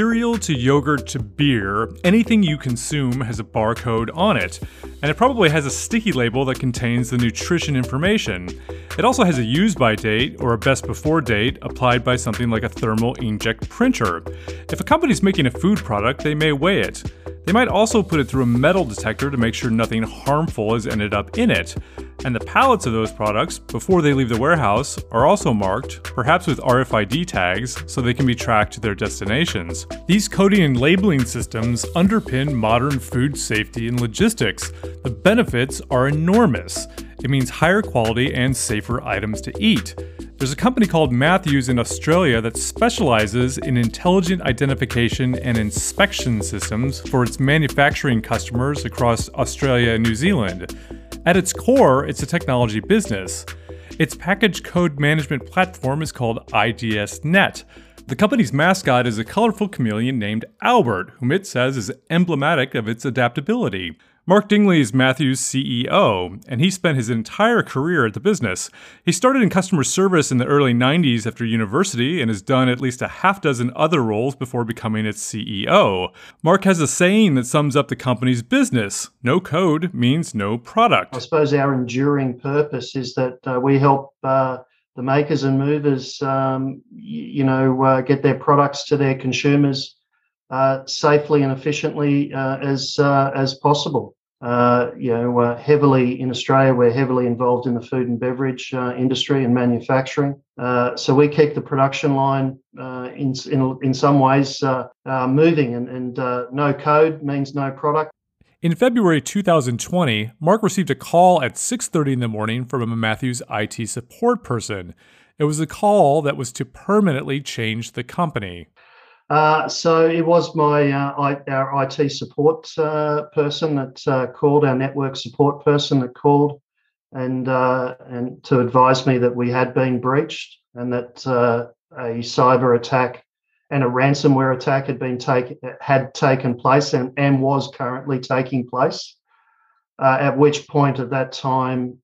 cereal to yogurt to beer, anything you consume has a barcode on it, and it probably has a sticky label that contains the nutrition information. It also has a use by date or a best before date applied by something like a thermal inkjet printer. If a company's making a food product, they may weigh it. They might also put it through a metal detector to make sure nothing harmful has ended up in it. And the pallets of those products, before they leave the warehouse, are also marked, perhaps with RFID tags, so they can be tracked to their destinations. These coding and labeling systems underpin modern food safety and logistics. The benefits are enormous. It means higher quality and safer items to eat. There's a company called Matthews in Australia that specializes in intelligent identification and inspection systems for its manufacturing customers across Australia and New Zealand. At its core, it's a technology business. Its package code management platform is called IDSnet. The company's mascot is a colorful chameleon named Albert, whom it says is emblematic of its adaptability. Mark Dingley is Matthew's CEO, and he spent his entire career at the business. He started in customer service in the early 90s after university and has done at least a half dozen other roles before becoming its CEO. Mark has a saying that sums up the company's business no code means no product. I suppose our enduring purpose is that uh, we help. Uh, the makers and movers, um, you know, uh, get their products to their consumers uh, safely and efficiently uh, as uh, as possible. Uh, you know, heavily in Australia, we're heavily involved in the food and beverage uh, industry and manufacturing. so we keep the production line in, in in some ways moving, and, and no code means no product. In February 2020, Mark received a call at 6:30 in the morning from a Matthews IT support person. It was a call that was to permanently change the company. Uh, so it was my uh, I, our IT support uh, person that uh, called, our network support person that called, and uh, and to advise me that we had been breached and that uh, a cyber attack and a ransomware attack had been take had taken place and, and was currently taking place. at which point, at that time,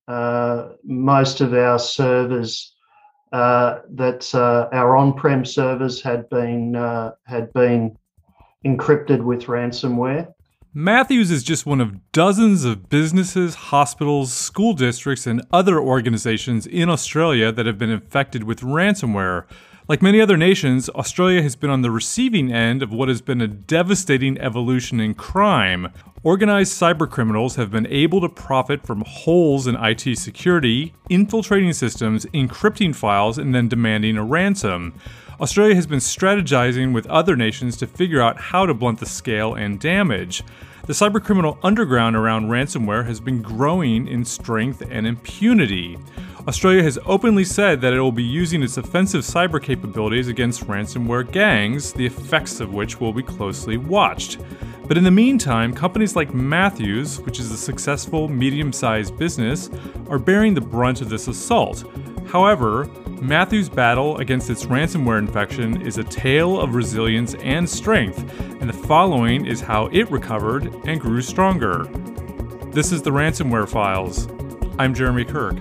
most of our servers uh, that uh, our on-prem servers had been uh, had been encrypted with ransomware. Matthews is just one of dozens of businesses, hospitals, school districts, and other organizations in Australia that have been infected with ransomware. Like many other nations, Australia has been on the receiving end of what has been a devastating evolution in crime. Organized cybercriminals have been able to profit from holes in IT security, infiltrating systems, encrypting files, and then demanding a ransom. Australia has been strategizing with other nations to figure out how to blunt the scale and damage. The cybercriminal underground around ransomware has been growing in strength and impunity. Australia has openly said that it will be using its offensive cyber capabilities against ransomware gangs, the effects of which will be closely watched. But in the meantime, companies like Matthews, which is a successful medium sized business, are bearing the brunt of this assault. However, Matthews' battle against its ransomware infection is a tale of resilience and strength, and the following is how it recovered and grew stronger. This is the Ransomware Files. I'm Jeremy Kirk.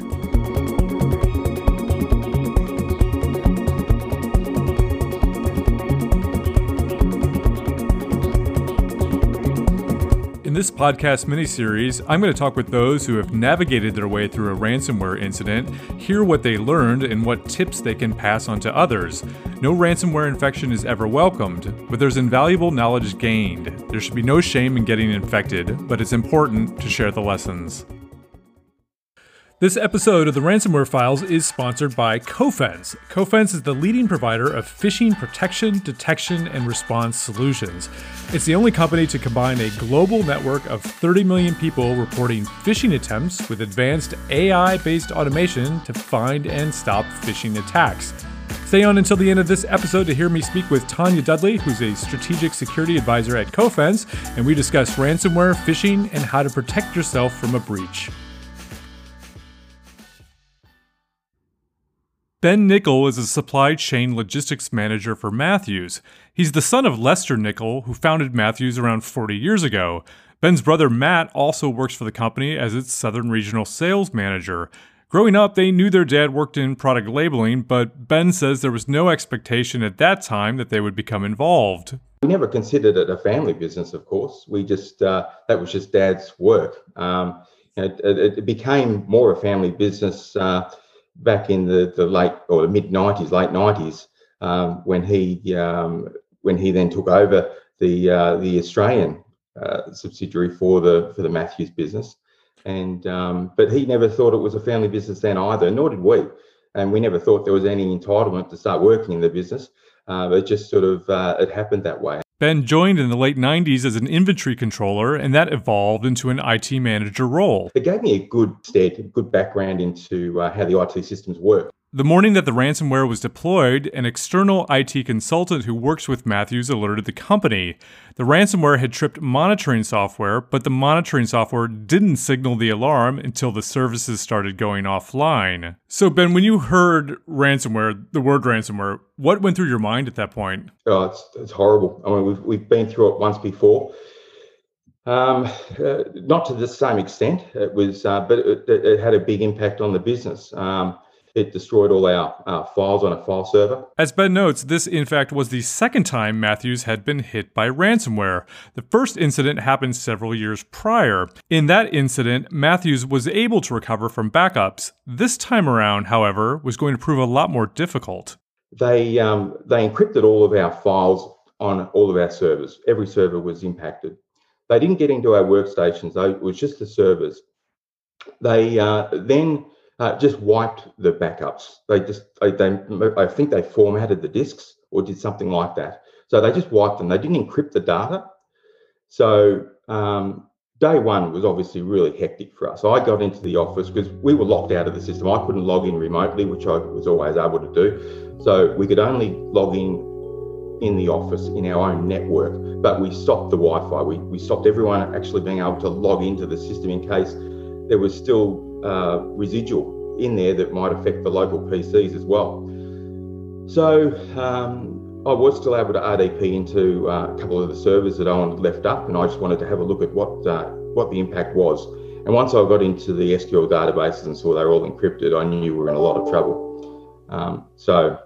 This podcast miniseries, I'm going to talk with those who have navigated their way through a ransomware incident, hear what they learned, and what tips they can pass on to others. No ransomware infection is ever welcomed, but there's invaluable knowledge gained. There should be no shame in getting infected, but it's important to share the lessons. This episode of the Ransomware Files is sponsored by Cofense. Cofense is the leading provider of phishing protection, detection, and response solutions. It's the only company to combine a global network of 30 million people reporting phishing attempts with advanced AI based automation to find and stop phishing attacks. Stay on until the end of this episode to hear me speak with Tanya Dudley, who's a strategic security advisor at Cofense, and we discuss ransomware, phishing, and how to protect yourself from a breach. Ben Nichol is a supply chain logistics manager for Matthews. He's the son of Lester Nichol, who founded Matthews around 40 years ago. Ben's brother Matt also works for the company as its Southern Regional Sales Manager. Growing up, they knew their dad worked in product labeling, but Ben says there was no expectation at that time that they would become involved. We never considered it a family business, of course. We just, uh, that was just dad's work. Um, it, it, became more a family business uh, back in the, the late or the mid 90s, late 90s, um, when he um, when he then took over the uh, the Australian uh, subsidiary for the for the Matthews business. And um, but he never thought it was a family business then either, nor did we. And we never thought there was any entitlement to start working in the business. Uh, it just sort of uh, it happened that way. Ben joined in the late 90s as an inventory controller, and that evolved into an IT manager role. It gave me a good stead, a good background into uh, how the IT systems work. The morning that the ransomware was deployed, an external IT consultant who works with Matthews alerted the company. The ransomware had tripped monitoring software, but the monitoring software didn't signal the alarm until the services started going offline. So, Ben, when you heard ransomware, the word ransomware, what went through your mind at that point? Oh, it's, it's horrible. I mean, we've, we've been through it once before. Um, uh, not to the same extent, it was, uh, but it, it, had a big impact on the business. Um, it destroyed all our uh, files on a file server. As Ben notes, this in fact was the second time Matthews had been hit by ransomware. The first incident happened several years prior. In that incident, Matthews was able to recover from backups. This time around, however, was going to prove a lot more difficult. They um, they encrypted all of our files on all of our servers. Every server was impacted. They didn't get into our workstations though; it was just the servers. They uh, then uh, just wiped the backups. They just, they, they, I think they formatted the disks or did something like that. So they just wiped them. They didn't encrypt the data. So um, day one was obviously really hectic for us. I got into the office because we were locked out of the system. I couldn't log in remotely, which I was always able to do. So we could only log in in the office in our own network, but we stopped the Wi-Fi. We, we stopped everyone actually being able to log into the system in case there was still uh, residual in there that might affect the local PCs as well. So um, I was still able to RDP into uh, a couple of the servers that Owen left up, and I just wanted to have a look at what uh, what the impact was. And once I got into the SQL databases and saw they were all encrypted, I knew we were in a lot of trouble. Um, so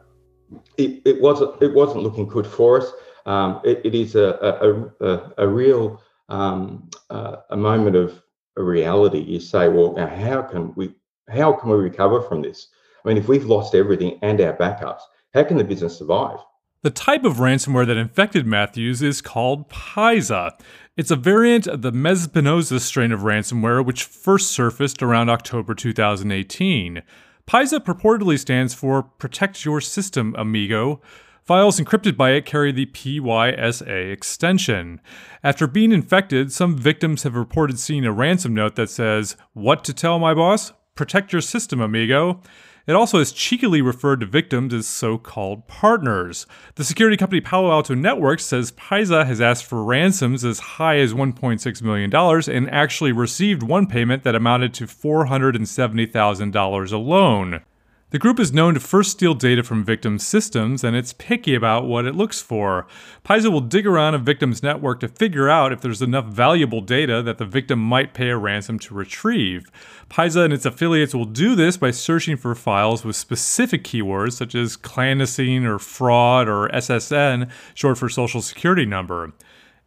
it, it, wasn't it wasn't looking good for us. Um, it, it is a a, a, a real um, uh, a moment of a reality, you say, well, now how can we how can we recover from this? I mean, if we've lost everything and our backups, how can the business survive? The type of ransomware that infected Matthews is called PYSA. It's a variant of the Mespinoza strain of ransomware, which first surfaced around October 2018. PYSA purportedly stands for Protect Your System, Amigo, Files encrypted by it carry the PYSA extension. After being infected, some victims have reported seeing a ransom note that says, What to tell my boss? Protect your system, amigo. It also has cheekily referred to victims as so called partners. The security company Palo Alto Networks says PYSA has asked for ransoms as high as $1.6 million and actually received one payment that amounted to $470,000 alone. The group is known to first steal data from victims' systems, and it's picky about what it looks for. PYSA will dig around a victim's network to figure out if there's enough valuable data that the victim might pay a ransom to retrieve. PYSA and its affiliates will do this by searching for files with specific keywords such as clandestine or fraud or SSN, short for social security number.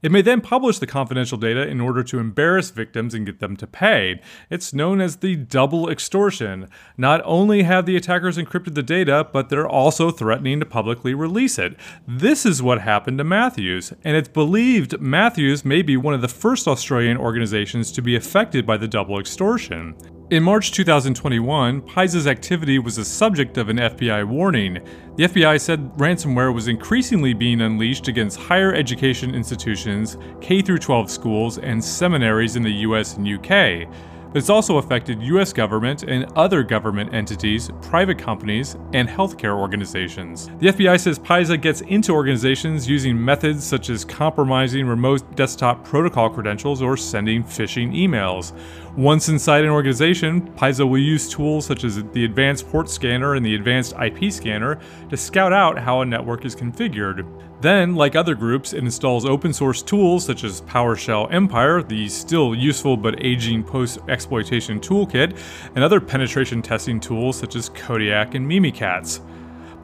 It may then publish the confidential data in order to embarrass victims and get them to pay. It's known as the double extortion. Not only have the attackers encrypted the data, but they're also threatening to publicly release it. This is what happened to Matthews, and it's believed Matthews may be one of the first Australian organizations to be affected by the double extortion. In March 2021, PYSA's activity was the subject of an FBI warning. The FBI said ransomware was increasingly being unleashed against higher education institutions, K 12 schools, and seminaries in the US and UK. It's also affected US government and other government entities, private companies, and healthcare organizations. The FBI says PYSA gets into organizations using methods such as compromising remote desktop protocol credentials or sending phishing emails. Once inside an organization, PYSA will use tools such as the Advanced Port Scanner and the Advanced IP Scanner to scout out how a network is configured. Then, like other groups, it installs open source tools such as PowerShell Empire, the still useful but aging post exploitation toolkit, and other penetration testing tools such as Koadic and Mimikatz.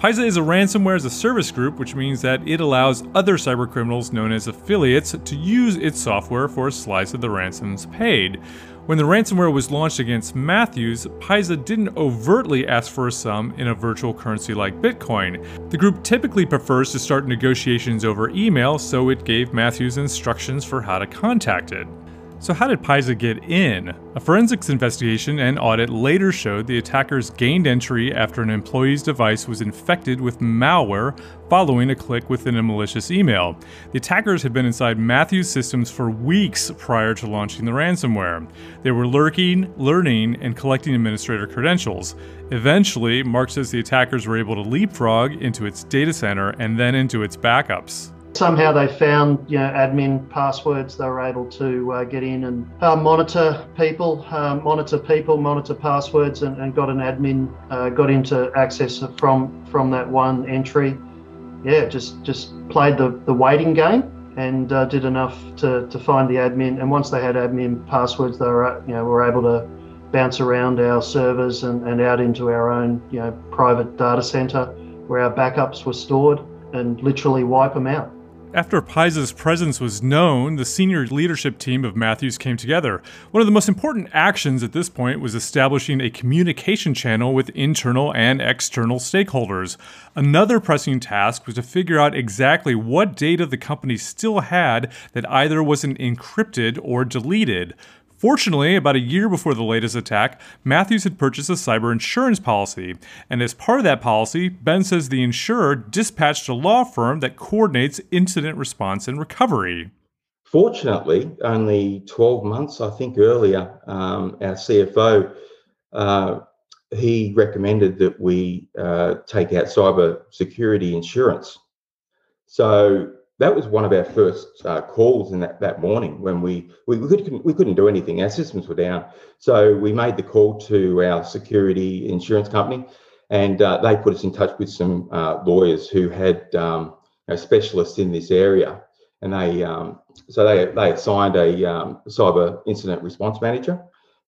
PYSA is a ransomware as a service group, which means that it allows other cybercriminals known as affiliates to use its software for a slice of the ransoms paid. When the ransomware was launched against Matthews, PYSA didn't overtly ask for a sum in a virtual currency like Bitcoin. The group typically prefers to start negotiations over email, so it gave Matthews instructions for how to contact it. So, how did PYSA get in? A forensics investigation and audit later showed the attackers gained entry after an employee's device was infected with malware following a click within a malicious email. The attackers had been inside Matthew's systems for weeks prior to launching the ransomware. They were lurking, learning, and collecting administrator credentials. Eventually, Mark says the attackers were able to leapfrog into its data center and then into its backups somehow they found you know admin passwords they were able to uh, get in and uh, monitor people uh, monitor people monitor passwords and, and got an admin uh, got into access from from that one entry. Yeah just just played the the waiting game and uh, did enough to, to find the admin. And once they had admin passwords they were you know were able to bounce around our servers and, and out into our own you know private data center where our backups were stored and literally wipe them out after PYSA's presence was known, the senior leadership team of Matthews came together. One of the most important actions at this point was establishing a communication channel with internal and external stakeholders. Another pressing task was to figure out exactly what data the company still had that either wasn't encrypted or deleted. Fortunately, about a year before the latest attack, Matthews had purchased a cyber insurance policy, and as part of that policy, Ben says the insurer dispatched a law firm that coordinates incident response and recovery. Fortunately, only 12 months, I think, earlier, um, our CFO uh, he recommended that we uh, take out cyber security insurance. So that was one of our first uh, calls in that, that morning when we, we, we, couldn't, we couldn't do anything. Our systems were down. So we made the call to our security insurance company and uh, they put us in touch with some uh, lawyers who had um, specialists in this area. And they, um, so they, they assigned a um, cyber incident response manager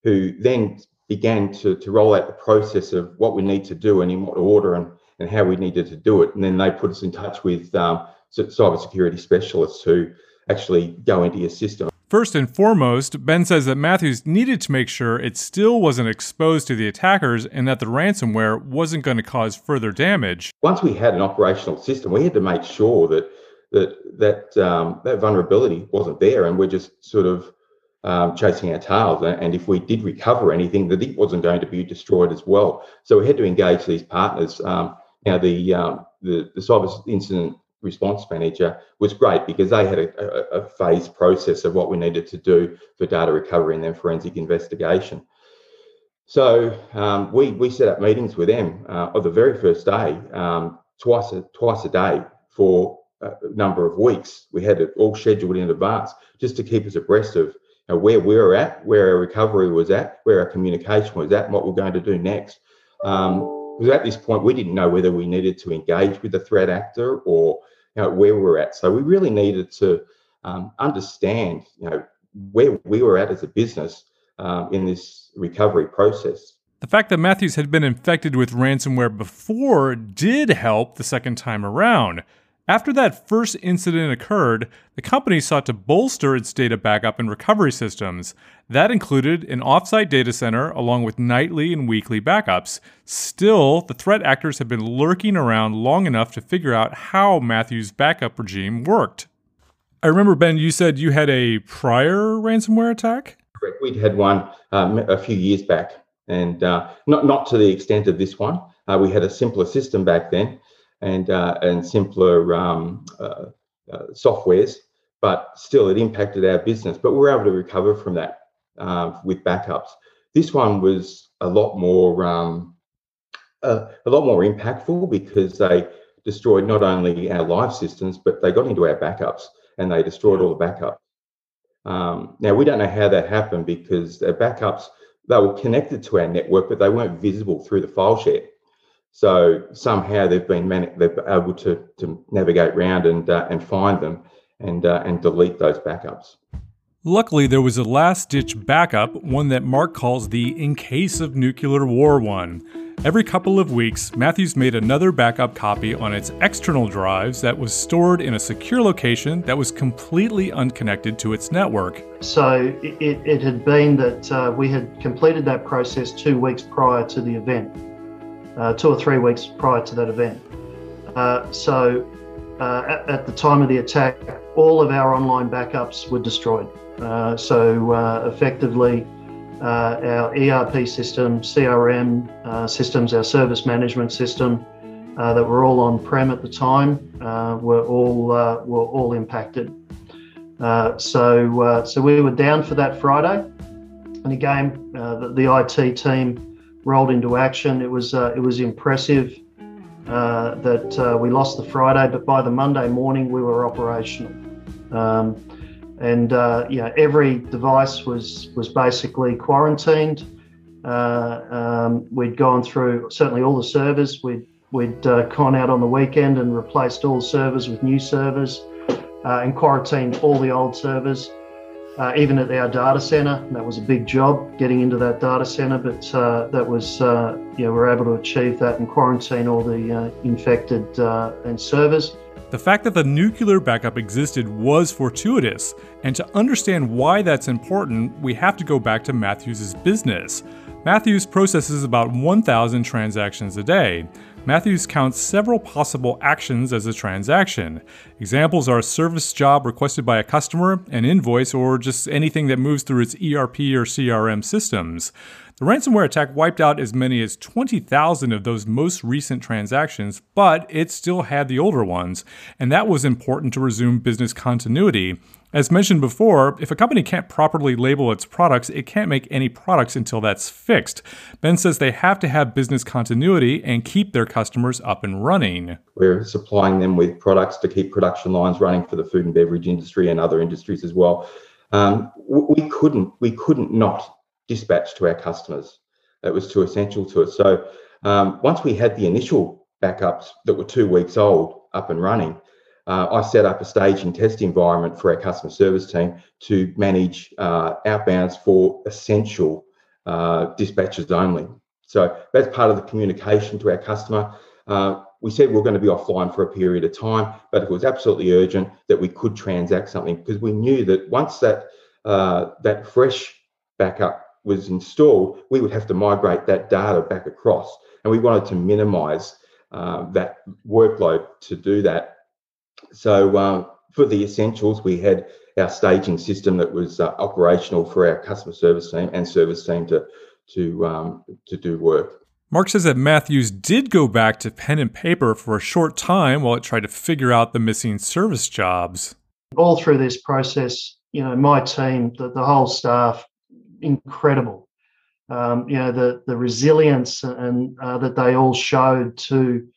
who then began to, to roll out the process of what we need to do and in what order and, and how we needed to do it. And then they put us in touch with um, cybersecurity specialists who actually go into your system. First and foremost, Ben says that Matthews needed to make sure it still wasn't exposed to the attackers and that the ransomware wasn't going to cause further damage. Once we had an operational system, we had to make sure that that that um, that vulnerability wasn't there, and we're just sort of um, chasing our tails. And if we did recover anything, that it wasn't going to be destroyed as well. So we had to engage these partners. Um, now the, um, the the cyber incident response manager was great because they had a, a, a phased process of what we needed to do for data recovery and then forensic investigation. So um, we we set up meetings with them uh, on the very first day, um, twice a, twice a day for a number of weeks. We had it all scheduled in advance just to keep us abreast of you know, where we were at, where our recovery was at, where our communication was at, and what we're going to do next. Um, because at this point we didn't know whether we needed to engage with the threat actor or you know, where we're at. So we really needed to um, understand, you know, where we were at as a business um, in this recovery process. The fact that Matthews had been infected with ransomware before did help the second time around. After that first incident occurred, the company sought to bolster its data backup and recovery systems. That included an offsite data center along with nightly and weekly backups. Still, the threat actors had been lurking around long enough to figure out how Matthew's backup regime worked. I remember, Ben, you said you had a prior ransomware attack? Correct. We'd had one um, a few years back, and uh, not, not to the extent of this one. Uh, we had a simpler system back then and uh, and simpler um, uh, uh, softwares, but still it impacted our business. But we were able to recover from that uh, with backups. This one was a lot more um, a lot more impactful because they destroyed not only our live systems, but they got into our backups and they destroyed all the backups. Um, now we don't know how that happened because their backups they were connected to our network, but they weren't visible through the file share. So somehow they've been man- they've been able to, to navigate around and uh, and find them and uh, and delete those backups. Luckily, there was a last ditch backup, one that Mark calls the in case of nuclear war one. Every couple of weeks, Matthews made another backup copy on its external drives that was stored in a secure location that was completely unconnected to its network. So it, it had been that uh, we had completed that process two weeks prior to the event, uh, two or three weeks prior to that event. Uh, so uh, at, at, the time of the attack, all of our online backups were destroyed. Uh, so uh, effectively, uh, our ERP system, CRM uh, systems, our service management system uh, that were all on prem at the time were all were all impacted. so so we were down for that Friday, and again the, the IT team rolled into action. It was it was impressive. Uh, that uh, we lost the Friday, but by the Monday morning we were operational. Um, and uh, yeah, every device was was basically quarantined. Uh, um, we'd gone through certainly all the servers. We'd we'd uh, gone out on the weekend and replaced all the servers with new servers, uh, and quarantined all the old servers. Uh, even at our data center, that was a big job getting into that data center, but uh, that was uh, we were able to achieve that and quarantine all the infected and servers. The fact that the nuclear backup existed was fortuitous, and to understand why that's important, we have to go back to Matthews' business. Matthews processes about 1,000 transactions a day. Matthews counts several possible actions as a transaction. Examples are a service job requested by a customer, an invoice, or just anything that moves through its ERP or CRM systems. The ransomware attack wiped out as many as 20,000 of those most recent transactions, but it still had the older ones, and that was important to resume business continuity. As mentioned before, if a company can't properly label its products, it can't make any products until that's fixed. Ben says they have to have business continuity and keep their customers up and running. We're supplying them with products to keep production lines running for the food and beverage industry and other industries as well. Um, we couldn't we couldn't not dispatch to our customers. It was too essential to us. So um, once we had the initial backups that were two weeks old up and running, uh, I set up a staging test environment for our customer service team to manage uh, outbounds for essential uh, dispatches only. So that's part of the communication to our customer. Uh, we said we are going to be offline for a period of time, but it was absolutely urgent that we could transact something because we knew that once that uh, that fresh backup was installed, we would have to migrate that data back across. And we wanted to minimize uh, that workload to do that. So um, for the essentials, we had our staging system that was uh, operational for our customer service team and service team to to um, to do work. Mark says that Matthews did go back to pen and paper for a short time while it tried to figure out the missing service jobs. All through this process, you know, my team, the, the whole staff incredible. Um, you know the the resilience and uh, that they all showed to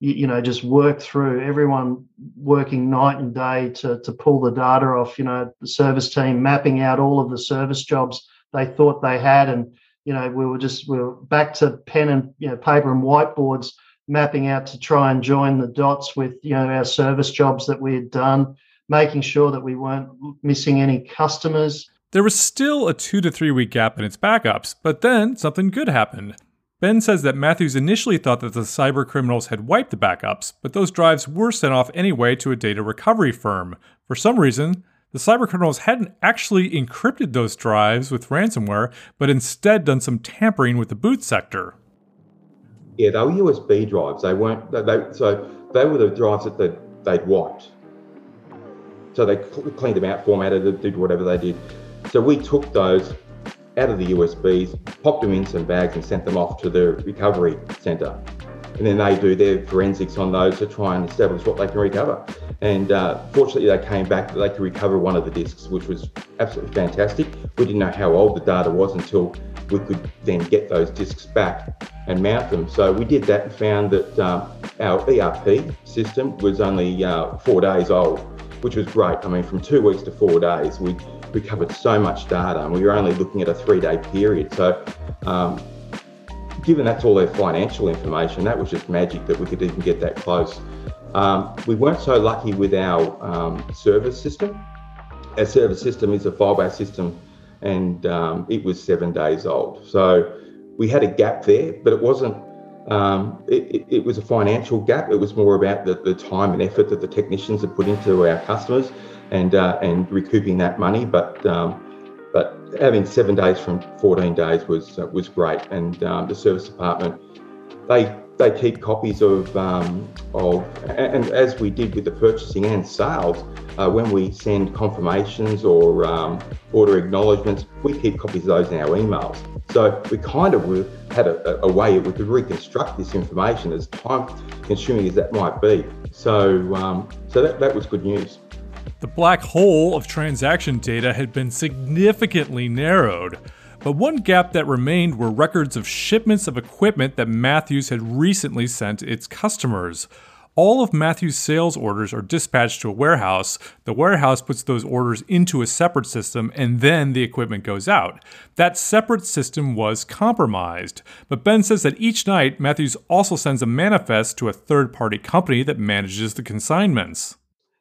you know just work through everyone working night and day to to pull the data off you know the service team mapping out all of the service jobs they thought they had and you know we were just we were back to pen and you know paper and whiteboards mapping out to try and join the dots with you know our service jobs that we had done making sure that we weren't missing any customers there was still a two to three week gap in its backups, but then something good happened. Ben says that Matthews initially thought that the cyber criminals had wiped the backups, but those drives were sent off anyway to a data recovery firm. For some reason, the cyber criminals hadn't actually encrypted those drives with ransomware, but instead done some tampering with the boot sector. Yeah, they were USB drives. They weren't. They, they, so they were the drives that they'd, they'd wiped. So they cleaned them out, formatted it, did whatever they did. So we took those out of the USBs, popped them in some bags and sent them off to the recovery centre. And then they do their forensics on those to try and establish what they can recover. And uh, fortunately, they came back that they could recover one of the discs, which was absolutely fantastic. We didn't know how old the data was until we could then get those discs back and mount them. So we did that and found that um, our ERP system was only uh, four days old, which was great. I mean, from two weeks to four days, we we covered so much data and we were only looking at a three day period. So, um, given that's all their financial information, that was just magic that we could even get that close. Um, we weren't so lucky with our um, service system. Our service system is a file based system and um, it was seven days old. So, we had a gap there, but it wasn't um, it, it, was a financial gap. It was more about the, the time and effort that the technicians had put into our customers and uh, and recouping that money. But um, but having seven days from 14 days was uh, was great. And um, the service department, they they keep copies of um, of and as we did with the purchasing and sales, uh, when we send confirmations or um, order acknowledgements, we keep copies of those in our emails. So we kind of had a, a way we could reconstruct this information as time consuming as that might be. So um, so that, that was good news. The black hole of transaction data had been significantly narrowed, but one gap that remained were records of shipments of equipment that Matthews had recently sent its customers. All of Matthews' sales orders are dispatched to a warehouse. The warehouse puts those orders into a separate system, and then the equipment goes out. That separate system was compromised. But Ben says that each night, Matthews also sends a manifest to a third party company that manages the consignments.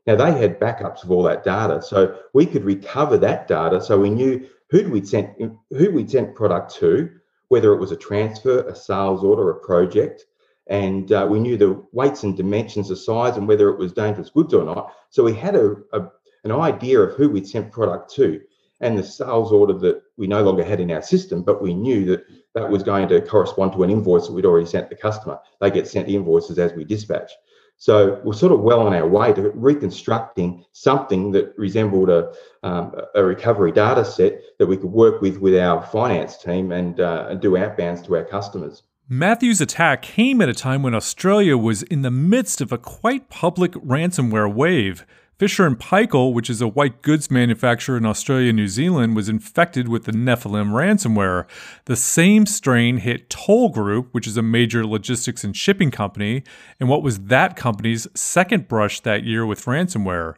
Now they had backups of all that data, so we could recover that data, so we knew who we'd sent who we'd sent product to, whether it was a transfer, a sales order, a project, and uh, we knew the weights and dimensions, the size, and whether it was dangerous goods or not. So we had a, a an idea of who we'd sent product to, and the sales order that we no longer had in our system, but we knew that that was going to correspond to an invoice that we'd already sent the customer. They get sent invoices as we dispatch. So we're sort of well on our way to reconstructing something that resembled a, um, a recovery data set that we could work with with our finance team and, uh, and do outbounds to our customers. Matthew's attack came at a time when Australia was in the midst of a quite public ransomware wave. Fisher and Paykel, which is a white goods manufacturer in Australia and New Zealand, was infected with the Nephilim ransomware. The same strain hit Toll Group, which is a major logistics and shipping company, and what was that company's second brush that year with ransomware.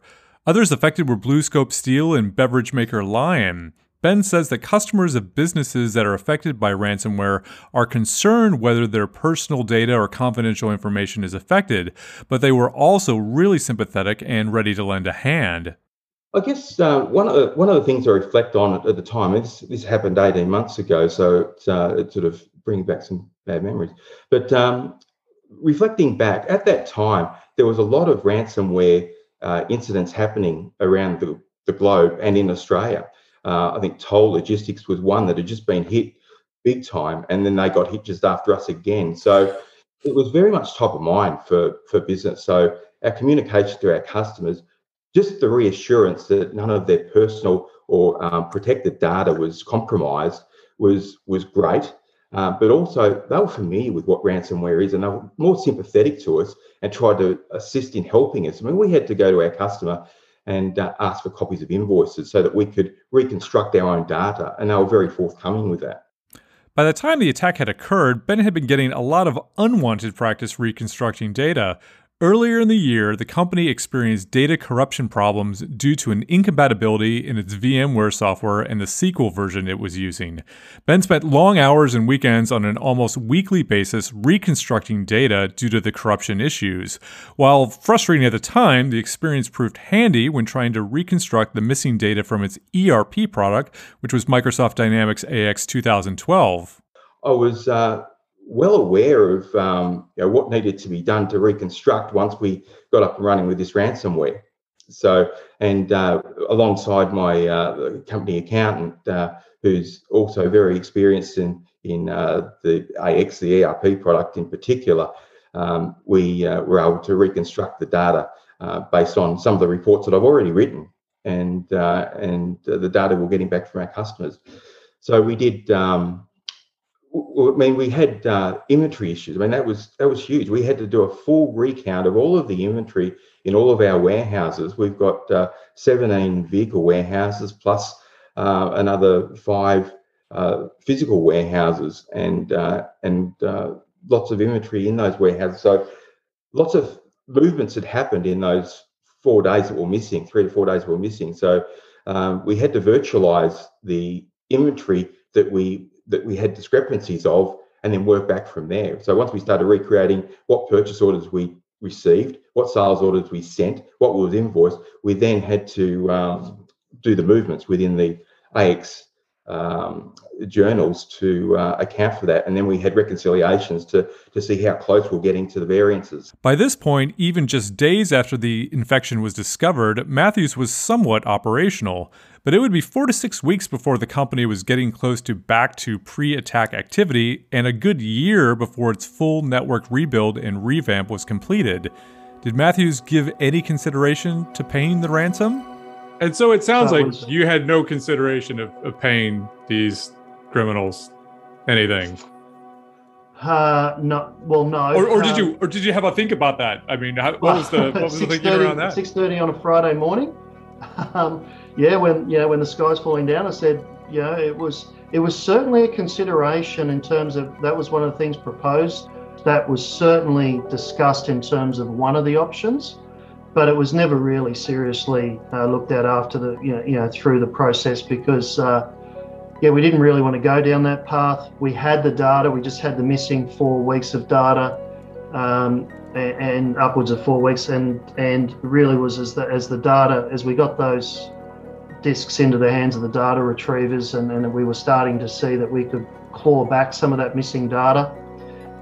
Others affected were BlueScope Steel and beverage maker Lion. Ben says that customers of businesses that are affected by ransomware are concerned whether their personal data or confidential information is affected, but they were also really sympathetic and ready to lend a hand. I guess uh, one of the, one of the things I reflect on at the time, this this happened 18 months ago, so it, uh, it sort of brings back some bad memories. But um, reflecting back at that time, there was a lot of ransomware uh, incidents happening around the, the globe and in Australia. Uh, I think Toll Logistics was one that had just been hit big time, and then they got hit just after us again. So it was very much top of mind for for business. So our communication to our customers, just the reassurance that none of their personal or um, protected data was compromised, was was great. Uh, but also they were familiar with what ransomware is and they were more sympathetic to us and tried to assist in helping us. I mean, we had to go to our customer and uh, ask for copies of invoices so that we could reconstruct our own data. And they were very forthcoming with that. By the time the attack had occurred, Ben had been getting a lot of unwanted practice reconstructing data, Earlier in the year, the company experienced data corruption problems due to an incompatibility in its VMware software and the SQL version it was using. Ben spent long hours and weekends on an almost weekly basis reconstructing data due to the corruption issues. While frustrating at the time, the experience proved handy when trying to reconstruct the missing data from its ERP product, which was Microsoft Dynamics AX 2012. I was uh well aware of um, you know, what needed to be done to reconstruct once we got up and running with this ransomware. So, and uh, alongside my uh, company accountant, uh, who's also very experienced in in uh, the AX, the ERP product in particular, um, we uh, were able to reconstruct the data uh, based on some of the reports that I've already written and and the data we're getting back from our customers. So we did. Um, I mean, we had uh, inventory issues. I mean, that was that was huge. We had to do a full recount of all of the inventory in all of our warehouses. We've got uh, 17 vehicle warehouses plus uh, another five uh, physical warehouses, and uh, and uh, lots of inventory in those warehouses. So, lots of movements had happened in those four days that were missing, three to four days were missing. So, um, we had to virtualize the inventory that we that we had discrepancies of and then work back from there. So once we started recreating what purchase orders we received, what sales orders we sent, what was invoiced, we then had to um, do the movements within the AX um, journals to uh, account for that. And then we had reconciliations to, to see how close we're getting to the variances. By this point, even just days after the infection was discovered, Matthews was somewhat operational. But it would be four to six weeks before the company was getting close to back to pre attack activity, and a good year before its full network rebuild and revamp was completed. Did Matthews give any consideration to paying the ransom? And so it sounds like was, you had no consideration of, of paying these criminals anything. Uh, no. Well, no. Or, or did you, or did you have a think about that? I mean, how, what was the what was the thinking around that? Six thirty on a Friday morning. Um, yeah, when you know when the sky's falling down, I said, you know, it was it was certainly a consideration in terms of that was one of the things proposed. That was certainly discussed in terms of one of the options but it was never really seriously uh, looked at after the you know, you know through the process because uh, yeah we didn't really want to go down that path. We had the data, we just had the missing four weeks of data, um, and, and, upwards of four weeks, and and really was as the as the data as we got those discs into the hands of the data retrievers, and, and we were starting to see that we could claw back some of that missing data.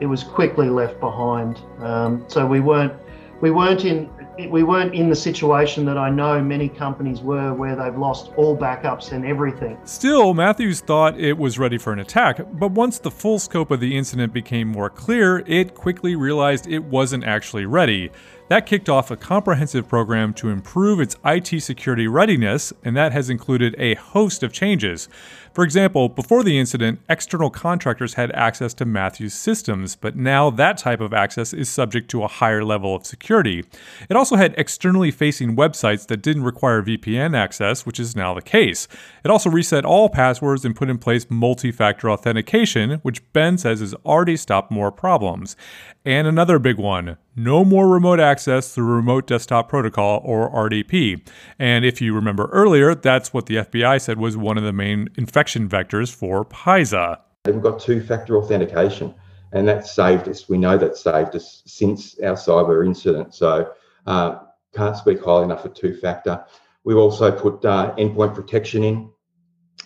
It was quickly left behind, um, so we weren't we weren't in we weren't in the situation that I know many companies were, where they've lost all backups and everything. Still, Matthews thought it was ready for an attack, but once the full scope of the incident became more clear, it quickly realized it wasn't actually ready. That kicked off a comprehensive program to improve its IT security readiness, and that has included a host of changes. For example, before the incident, external contractors had access to Matthews systems, but now that type of access is subject to a higher level of security. It also had externally facing websites that didn't require VPN access, which is now the case. It also reset all passwords and put in place multi factor authentication, which Ben says has already stopped more problems. And another big one no more remote access through Remote Desktop Protocol or RDP. And if you remember earlier, that's what the FBI said was one of the main infection vectors for PYSA. We've got two factor authentication, and that saved us. We know that saved us since our cyber incident. So, uh, can't speak highly enough of two factor. We've also put uh, endpoint protection in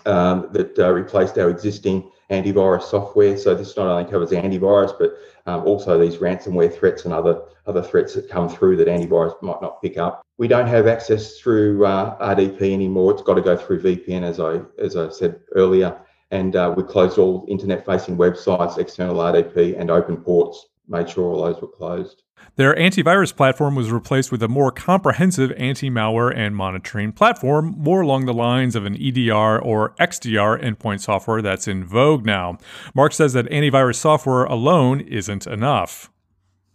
um, that uh, replaced our existing antivirus software. So this not only covers antivirus, but um, also these ransomware threats and other other threats that come through that antivirus might not pick up. We don't have access through uh, RDP anymore. It's got to go through VPN, as I as I said earlier. And uh, we closed all internet-facing websites, external RDP, and open ports. Made sure all those were closed. Their antivirus platform was replaced with a more comprehensive anti malware and monitoring platform, more along the lines of an EDR or XDR endpoint software that's in vogue now. Mark says that antivirus software alone isn't enough.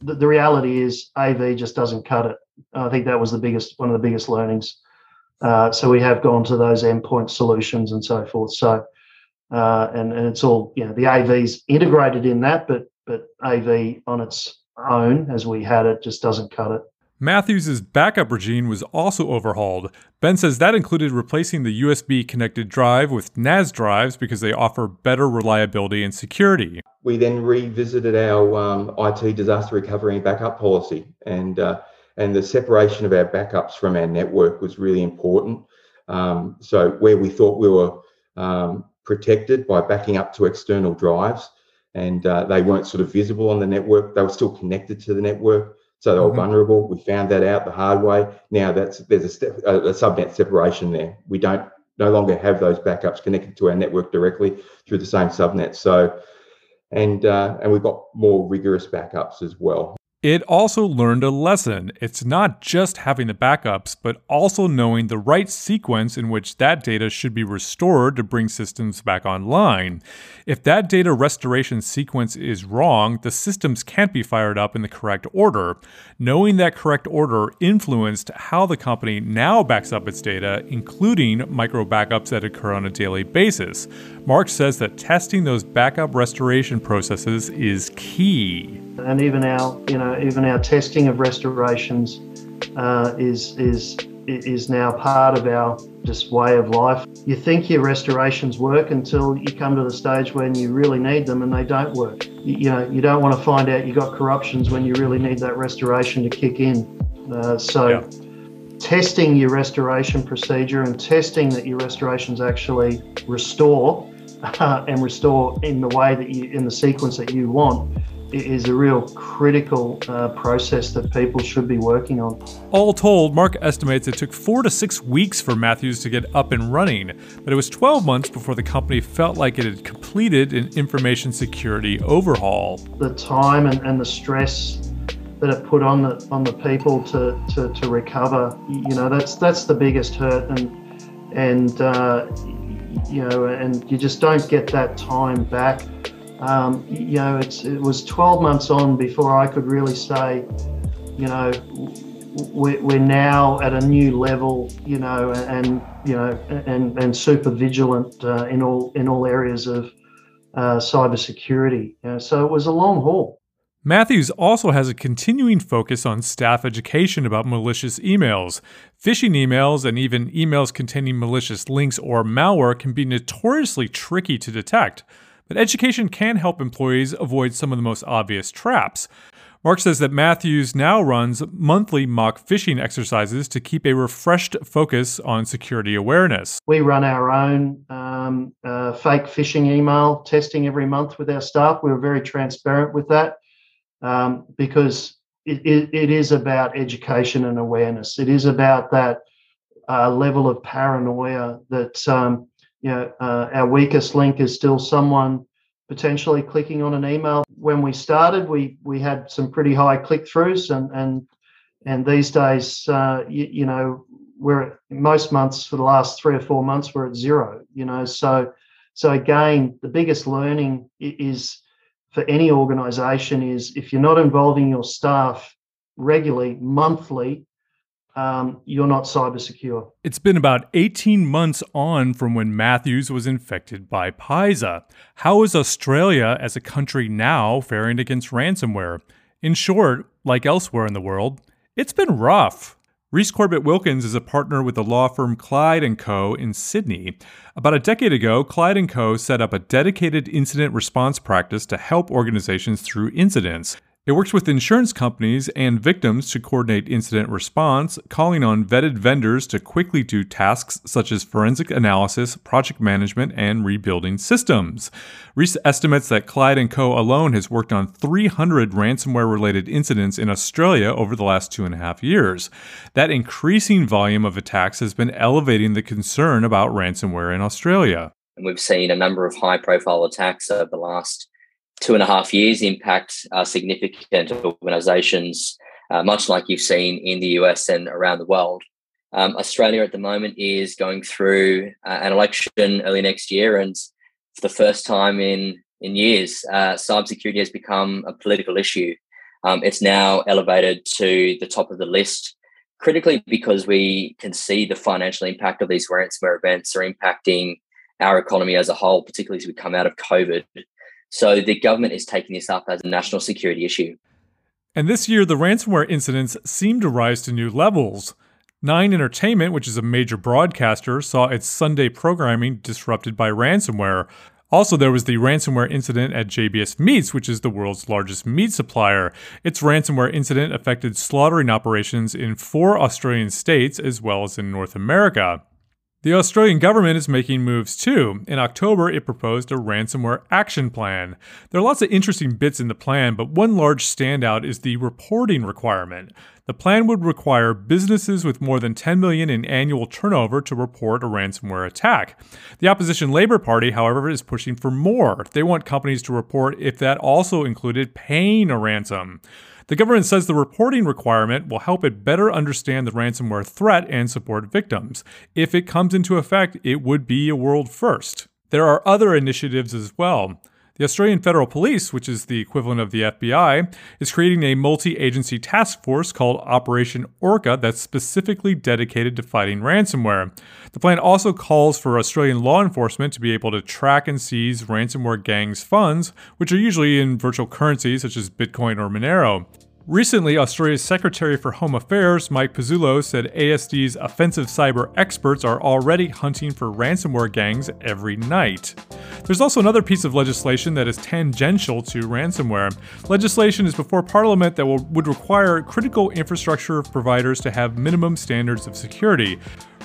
The, the reality is, AV just doesn't cut it. I think that was the biggest, one of the biggest learnings. Uh, so we have gone to those endpoint solutions and so forth. So, uh, and and it's all you know, the AV's integrated in that, but but AV on its own as we had it just doesn't cut it. Matthews' backup regime was also overhauled. Ben says that included replacing the USB connected drive with NAS drives because they offer better reliability and security. We then revisited our um, IT disaster recovery and backup policy, and uh, and the separation of our backups from our network was really important. Um, so where we thought we were um, protected by backing up to external drives, and uh, they weren't sort of visible on the network. They were still connected to the network, so they were mm-hmm. vulnerable. We found that out the hard way. Now that's there's a, step, a, a subnet separation there. We don't no longer have those backups connected to our network directly through the same subnet. So, and uh, and we've got more rigorous backups as well. It also learned a lesson. It's not just having the backups, but also knowing the right sequence in which that data should be restored to bring systems back online. If that data restoration sequence is wrong, the systems can't be fired up in the correct order. Knowing that correct order influenced how the company now backs up its data, including micro backups that occur on a daily basis. Mark says that testing those backup restoration processes is key. And even our, you know, even our testing of restorations uh, is is is now part of our just way of life. You think your restorations work until you come to the stage when you really need them and they don't work. You, you know, you don't want to find out you got corruptions when you really need that restoration to kick in. Uh, so. Yeah testing your restoration procedure and testing that your restorations actually restore and restore in the way that you, in the sequence that you want is a real critical uh, process that people should be working on. All told, Mark estimates it took four to six weeks for Matthews to get up and running, but it was 12 months before the company felt like it had completed an information security overhaul. The time and, and the stress that it put on the on the people to, to, to recover, you know, that's that's the biggest hurt, and and uh, you know, and you just don't get that time back. Um, you know, it was 12 months on before I could really say, you know, we're now at a new level, you know, and you know, and and super vigilant uh, in all in all areas of uh, cybersecurity. You know, so it was a long haul. Matthews also has a continuing focus on staff education about malicious emails. Phishing emails and even emails containing malicious links or malware can be notoriously tricky to detect, but education can help employees avoid some of the most obvious traps. Mark says that Matthews now runs monthly mock phishing exercises to keep a refreshed focus on security awareness. We run our own um, uh, fake phishing email testing every month with our staff. We were very transparent with that um, because it, it, it is about education and awareness. It is about that uh, level of paranoia that um, you know uh, our weakest link is still someone potentially clicking on an email. When we started, we we had some pretty high click throughs, and and and these days, uh, you, you know, we're most months for the last three or four months we're at zero. You know, so so again, the biggest learning is for any organization is if you're not involving your staff regularly, monthly, um, you're not cyber secure. It's been about 18 months on from when Matthews was infected by PYSA. How is Australia as a country now faring against ransomware? In short, like elsewhere in the world, it's been rough. Reece Corbett Wilkins is a partner with the law firm Clyde & Co. in Sydney. About a decade ago, Clyde & Co. set up a dedicated incident response practice to help organizations through incidents. It works with insurance companies and victims to coordinate incident response, calling on vetted vendors to quickly do tasks such as forensic analysis, project management, and rebuilding systems. Reece estimates that Clyde & Co. alone has worked on 300 ransomware-related incidents in Australia over the last two and a half years. That increasing volume of attacks has been elevating the concern about ransomware in Australia. And we've seen a number of high-profile attacks over the last two and a half years impact uh, significant organizations, uh, much like you've seen in the US and around the world. Um, Australia at the moment is going through uh, an election early next year, and for the first time in in years, uh, cybersecurity has become a political issue. Um, it's now elevated to the top of the list, critically because we can see the financial impact of these ransomware events are impacting our economy as a whole, particularly as we come out of COVID. So the government is taking this up as a national security issue. And this year, the ransomware incidents seem to rise to new levels. Nine Entertainment, which is a major broadcaster, saw its Sunday programming disrupted by ransomware. Also, there was the ransomware incident at JBS Meats, which is the world's largest meat supplier. Its ransomware incident affected slaughtering operations in four Australian states as well as in North America. The Australian government is making moves too. In October, it proposed a ransomware action plan. There are lots of interesting bits in the plan, but one large standout is the reporting requirement. The plan would require businesses with more than 10 million in annual turnover to report a ransomware attack. The opposition Labor Party, however, is pushing for more. They want companies to report if that also included paying a ransom. The government says the reporting requirement will help it better understand the ransomware threat and support victims. If it comes into effect, it would be a world first. There are other initiatives as well. The Australian Federal Police, which is the equivalent of the FBI, is creating a multi agency task force called Operation Orca that's specifically dedicated to fighting ransomware. The plan also calls for Australian law enforcement to be able to track and seize ransomware gangs' funds, which are usually in virtual currencies such as Bitcoin or Monero. Recently, Australia's Secretary for Home Affairs, Mike Pezzullo, said ASD's offensive cyber experts are already hunting for ransomware gangs every night. There's also another piece of legislation that is tangential to ransomware. Legislation is before Parliament that will, would require critical infrastructure providers to have minimum standards of security.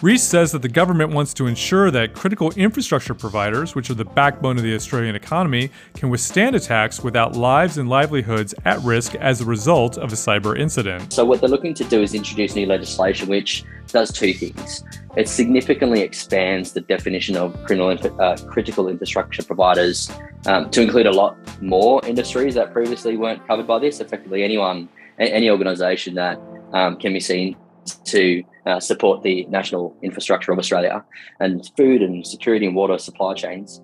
Reece says that the government wants to ensure that critical infrastructure providers, which are the backbone of the Australian economy, can withstand attacks without lives and livelihoods at risk as a result of a cyber incident. So, what they're looking to do is introduce new legislation which does two things. It significantly expands the definition of critical, uh, critical infrastructure providers um, to include a lot more industries that previously weren't covered by this. Effectively, anyone, any organisation that um, can be seen to uh, support the national infrastructure of Australia and food and security and water supply chains.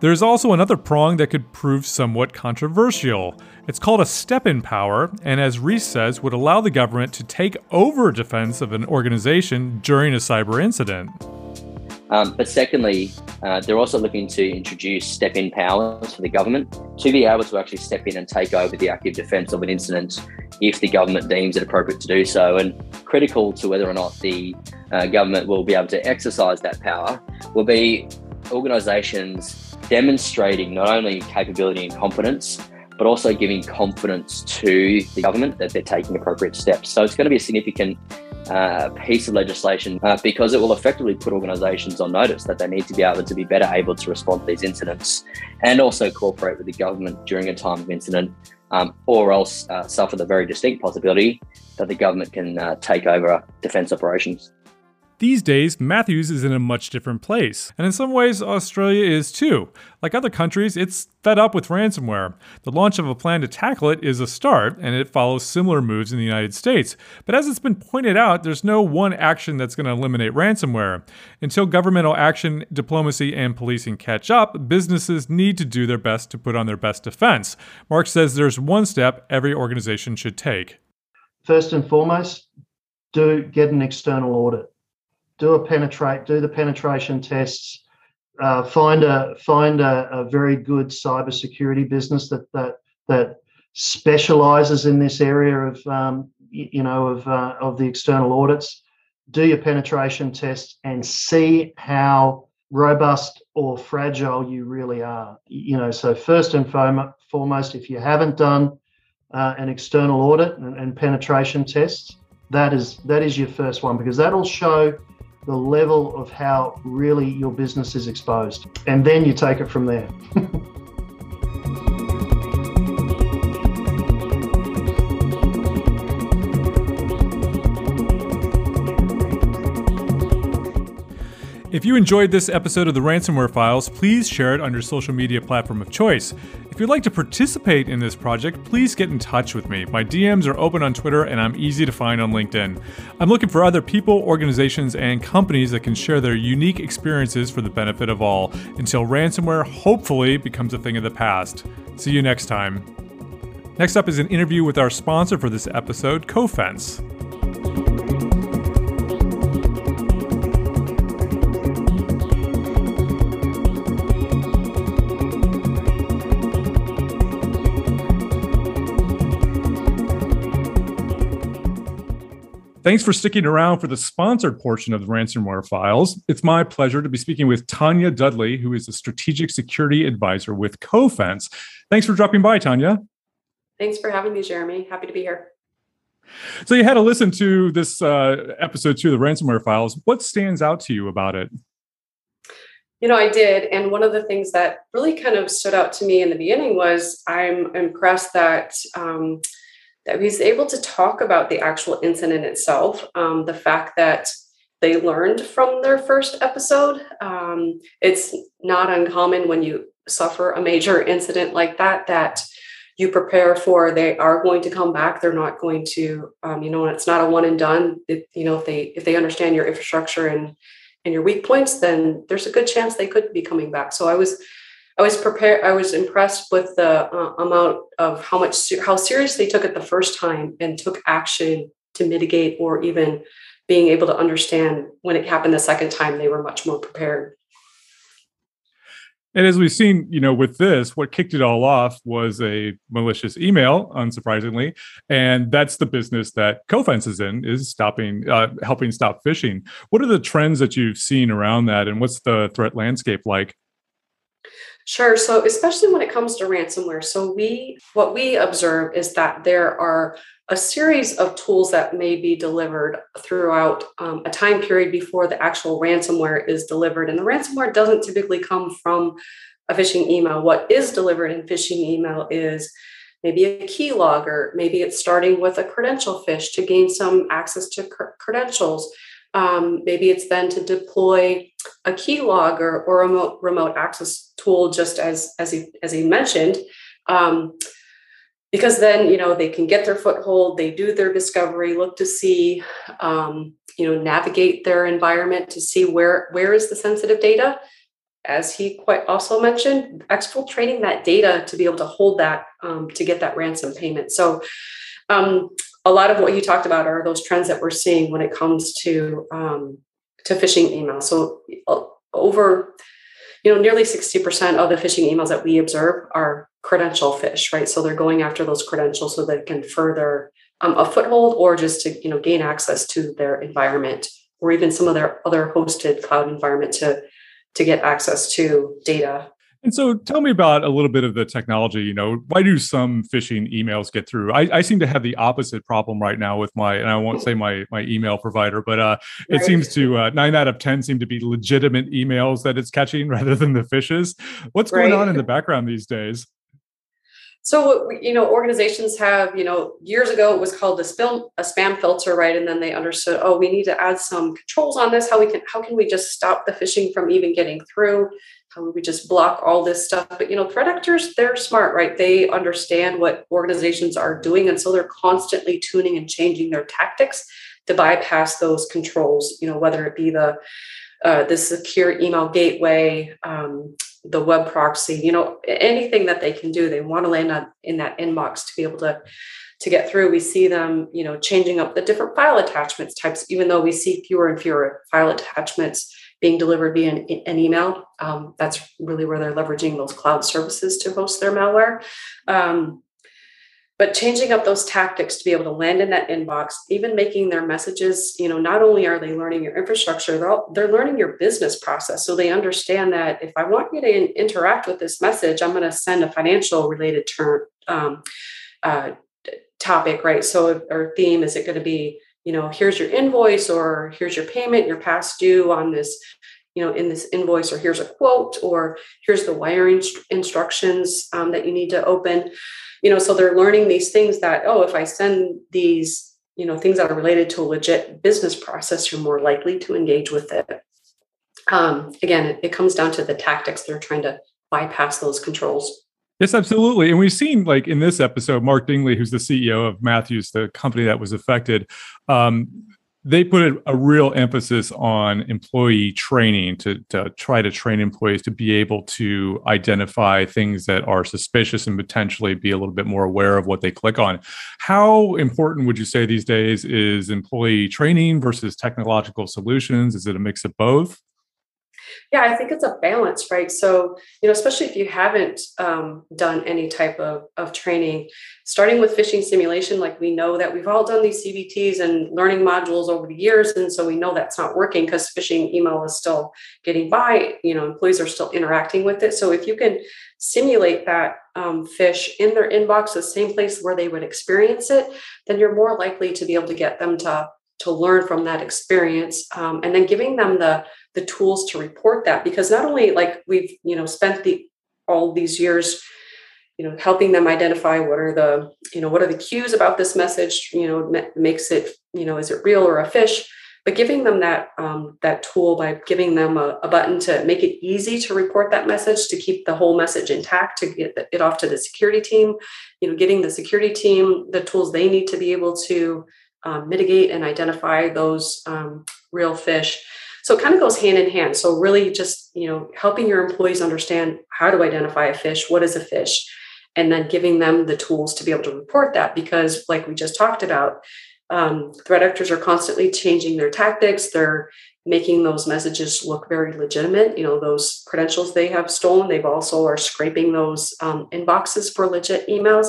There's also another prong that could prove somewhat controversial. It's called a step in power, and as Reece says, would allow the government to take over defense of an organization during a cyber incident. Um, but secondly, uh, they're also looking to introduce step in powers for the government to be able to actually step in and take over the active defence of an incident if the government deems it appropriate to do so. And critical to whether or not the uh, government will be able to exercise that power will be organisations demonstrating not only capability and competence, but also giving confidence to the government that they're taking appropriate steps. So it's going to be a significant uh, piece of legislation uh, because it will effectively put organisations on notice that they need to be able to be better able to respond to these incidents and also cooperate with the government during a time of incident, um, or else uh, suffer the very distinct possibility that the government can uh, take over defence operations. These days, Matthews is in a much different place, and in some ways, Australia is too. Like other countries, it's fed up with ransomware. The launch of a plan to tackle it is a start, and it follows similar moves in the United States. But as it's been pointed out, there's no one action that's going to eliminate ransomware. Until governmental action, diplomacy, and policing catch up, businesses need to do their best to put on their best defense. Mark says there's one step every organization should take. First and foremost, do get an external audit do a penetrate, do the penetration tests, uh, find a find a, a, very good cybersecurity business that that that specializes in this area of um, you know of uh, of the external audits. Do your penetration tests and see how robust or fragile you really are. You know, so first and foremost, if you haven't done uh, an external audit and, and penetration tests, that is that is your first one because that'll show the level of how really your business is exposed. And then you take it from there. If you enjoyed this episode of the Ransomware Files, please share it on your social media platform of choice. If you'd like to participate in this project, please get in touch with me. My DMs are open on Twitter and I'm easy to find on LinkedIn. I'm looking for other people, organizations, and companies that can share their unique experiences for the benefit of all until ransomware hopefully becomes a thing of the past. See you next time. Next up is an interview with our sponsor for this episode, Cofense. Thanks for sticking around for the sponsored portion of the ransomware files. It's my pleasure to be speaking with Tanya Dudley, who is a strategic security advisor with Cofense. Thanks for dropping by, Tanya. Thanks for having me, Jeremy. Happy to be here. So, you had to listen to this uh, episode two of the ransomware files. What stands out to you about it? You know, I did. And one of the things that really kind of stood out to me in the beginning was I'm impressed that. Um, that he's able to talk about the actual incident itself, um, the fact that they learned from their first episode. Um, it's not uncommon when you suffer a major incident like that that you prepare for they are going to come back. They're not going to um, you know it's not a one and done. If, you know if they if they understand your infrastructure and and your weak points then there's a good chance they could be coming back. So i was I was prepared. I was impressed with the uh, amount of how much how seriously they took it the first time and took action to mitigate or even being able to understand when it happened the second time. They were much more prepared. And as we've seen, you know, with this, what kicked it all off was a malicious email, unsurprisingly, and that's the business that Cofense is in, is stopping, uh, helping stop phishing. What are the trends that you've seen around that, and what's the threat landscape like? Sure. So, especially when it comes to ransomware, so we what we observe is that there are a series of tools that may be delivered throughout um, a time period before the actual ransomware is delivered, and the ransomware doesn't typically come from a phishing email. What is delivered in phishing email is maybe a keylogger, maybe it's starting with a credential phish to gain some access to credentials. Um, maybe it's then to deploy a keylogger or a remote, remote access tool, just as as he as he mentioned, um, because then you know they can get their foothold, they do their discovery, look to see, um, you know, navigate their environment to see where where is the sensitive data. As he quite also mentioned, exfiltrating that data to be able to hold that um, to get that ransom payment. So um, a lot of what you talked about are those trends that we're seeing when it comes to um, to phishing emails. So uh, over, you know, nearly sixty percent of the phishing emails that we observe are credential phish, right? So they're going after those credentials so they can further um, a foothold or just to you know gain access to their environment or even some of their other hosted cloud environment to to get access to data and so tell me about a little bit of the technology. You know, why do some phishing emails get through? I, I seem to have the opposite problem right now with my, and I won't say my my email provider, but uh, it right. seems to uh, nine out of 10 seem to be legitimate emails that it's catching rather than the phishes. What's right. going on in the background these days? So you know, organizations have you know years ago it was called a spam a spam filter, right? And then they understood, oh, we need to add some controls on this. How we can how can we just stop the phishing from even getting through? How would we just block all this stuff. But you know threat actors they're smart right? They understand what organizations are doing and so they're constantly tuning and changing their tactics to bypass those controls you know whether it be the uh, the secure email gateway um, the web proxy you know anything that they can do. They want to land on, in that inbox to be able to to get through. We see them you know changing up the different file attachments types even though we see fewer and fewer file attachments being delivered via an, an email. Um, that's really where they're leveraging those cloud services to host their malware. Um, but changing up those tactics to be able to land in that inbox, even making their messages, you know, not only are they learning your infrastructure, they're, all, they're learning your business process. So they understand that if I want you to interact with this message, I'm going to send a financial related term um, uh, topic, right? So or theme is it going to be you know here's your invoice or here's your payment you're past due on this you know in this invoice or here's a quote or here's the wiring instructions um, that you need to open. You know so they're learning these things that oh if i send these you know things that are related to a legit business process you're more likely to engage with it. Um, again it, it comes down to the tactics they're trying to bypass those controls Yes, absolutely. And we've seen, like in this episode, Mark Dingley, who's the CEO of Matthews, the company that was affected, um, they put a, real emphasis on employee training to, to try to train employees to be able to identify things that are suspicious and potentially be a little bit more aware of what they click on. How important would you say these days is employee training versus technological solutions? Is it a mix of both? Yeah, I think it's a balance, right? So, you know, especially if you haven't um, done any type of, of training, starting with phishing simulation, like we know that we've all done these CBTs and learning modules over the years. And so we know that's not working because phishing email is still getting by, you know, employees are still interacting with it. So if you can simulate that um, phish in their inbox, the same place where they would experience it, then you're more likely to be able to get them to to learn from that experience um, and then giving them the the tools to report that because not only like we've you know spent the all these years you know helping them identify what are the you know what are the cues about this message you know makes it you know is it real or a phish but giving them that um, that tool by giving them a, a, button to make it easy to report that message to keep the whole message intact to get it off to the security team you know getting the security team the tools they need to be able to um, mitigate and identify those um, real phish. So it kind of goes hand in hand. So really just, you know, helping your employees understand how to identify a phish, what is a phish, and then giving them the tools to be able to report that because like we just talked about, um, threat actors are constantly changing their tactics. They're making those messages look very legitimate. You know, those credentials they have stolen, they've also are scraping those um, inboxes for legit emails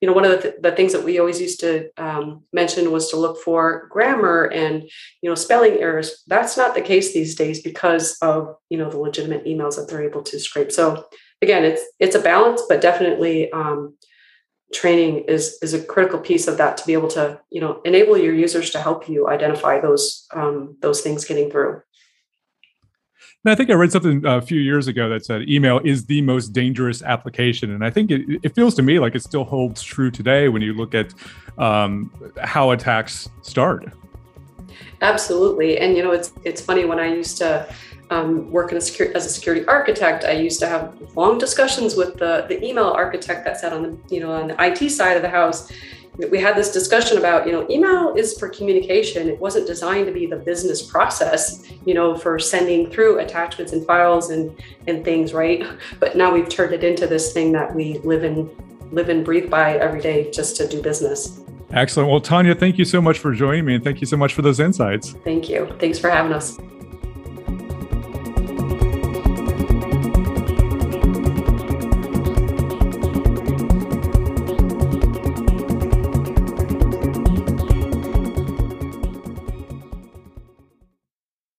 you know one of the, th- the things that we always used to um, mention was to look for grammar and you know spelling errors that's not the case these days because of you know the legitimate emails that they're able to scrape so again, it's it's a balance, but definitely um, training is is a critical piece of that to be able to you know enable your users to help you identify those um, those things getting through. And I think I read something a few years ago that said email is the most dangerous application, and I think it, it feels to me like it still holds true today when you look at um, how attacks start. Absolutely, and you know it's it's funny when I used to um, work in a security, as a security architect, I used to have long discussions with the, the email architect that sat on the you know on the IT side of the house. We had this discussion about you know email is for communication. It wasn't designed to be the business process, you know, for sending through attachments and files and and things, right? But now we've turned it into this thing that we live and live and breathe by every day just to do business. Excellent. Well, Tanya, thank you so much for joining me and thank you so much for those insights. Thank you. Thanks for having us.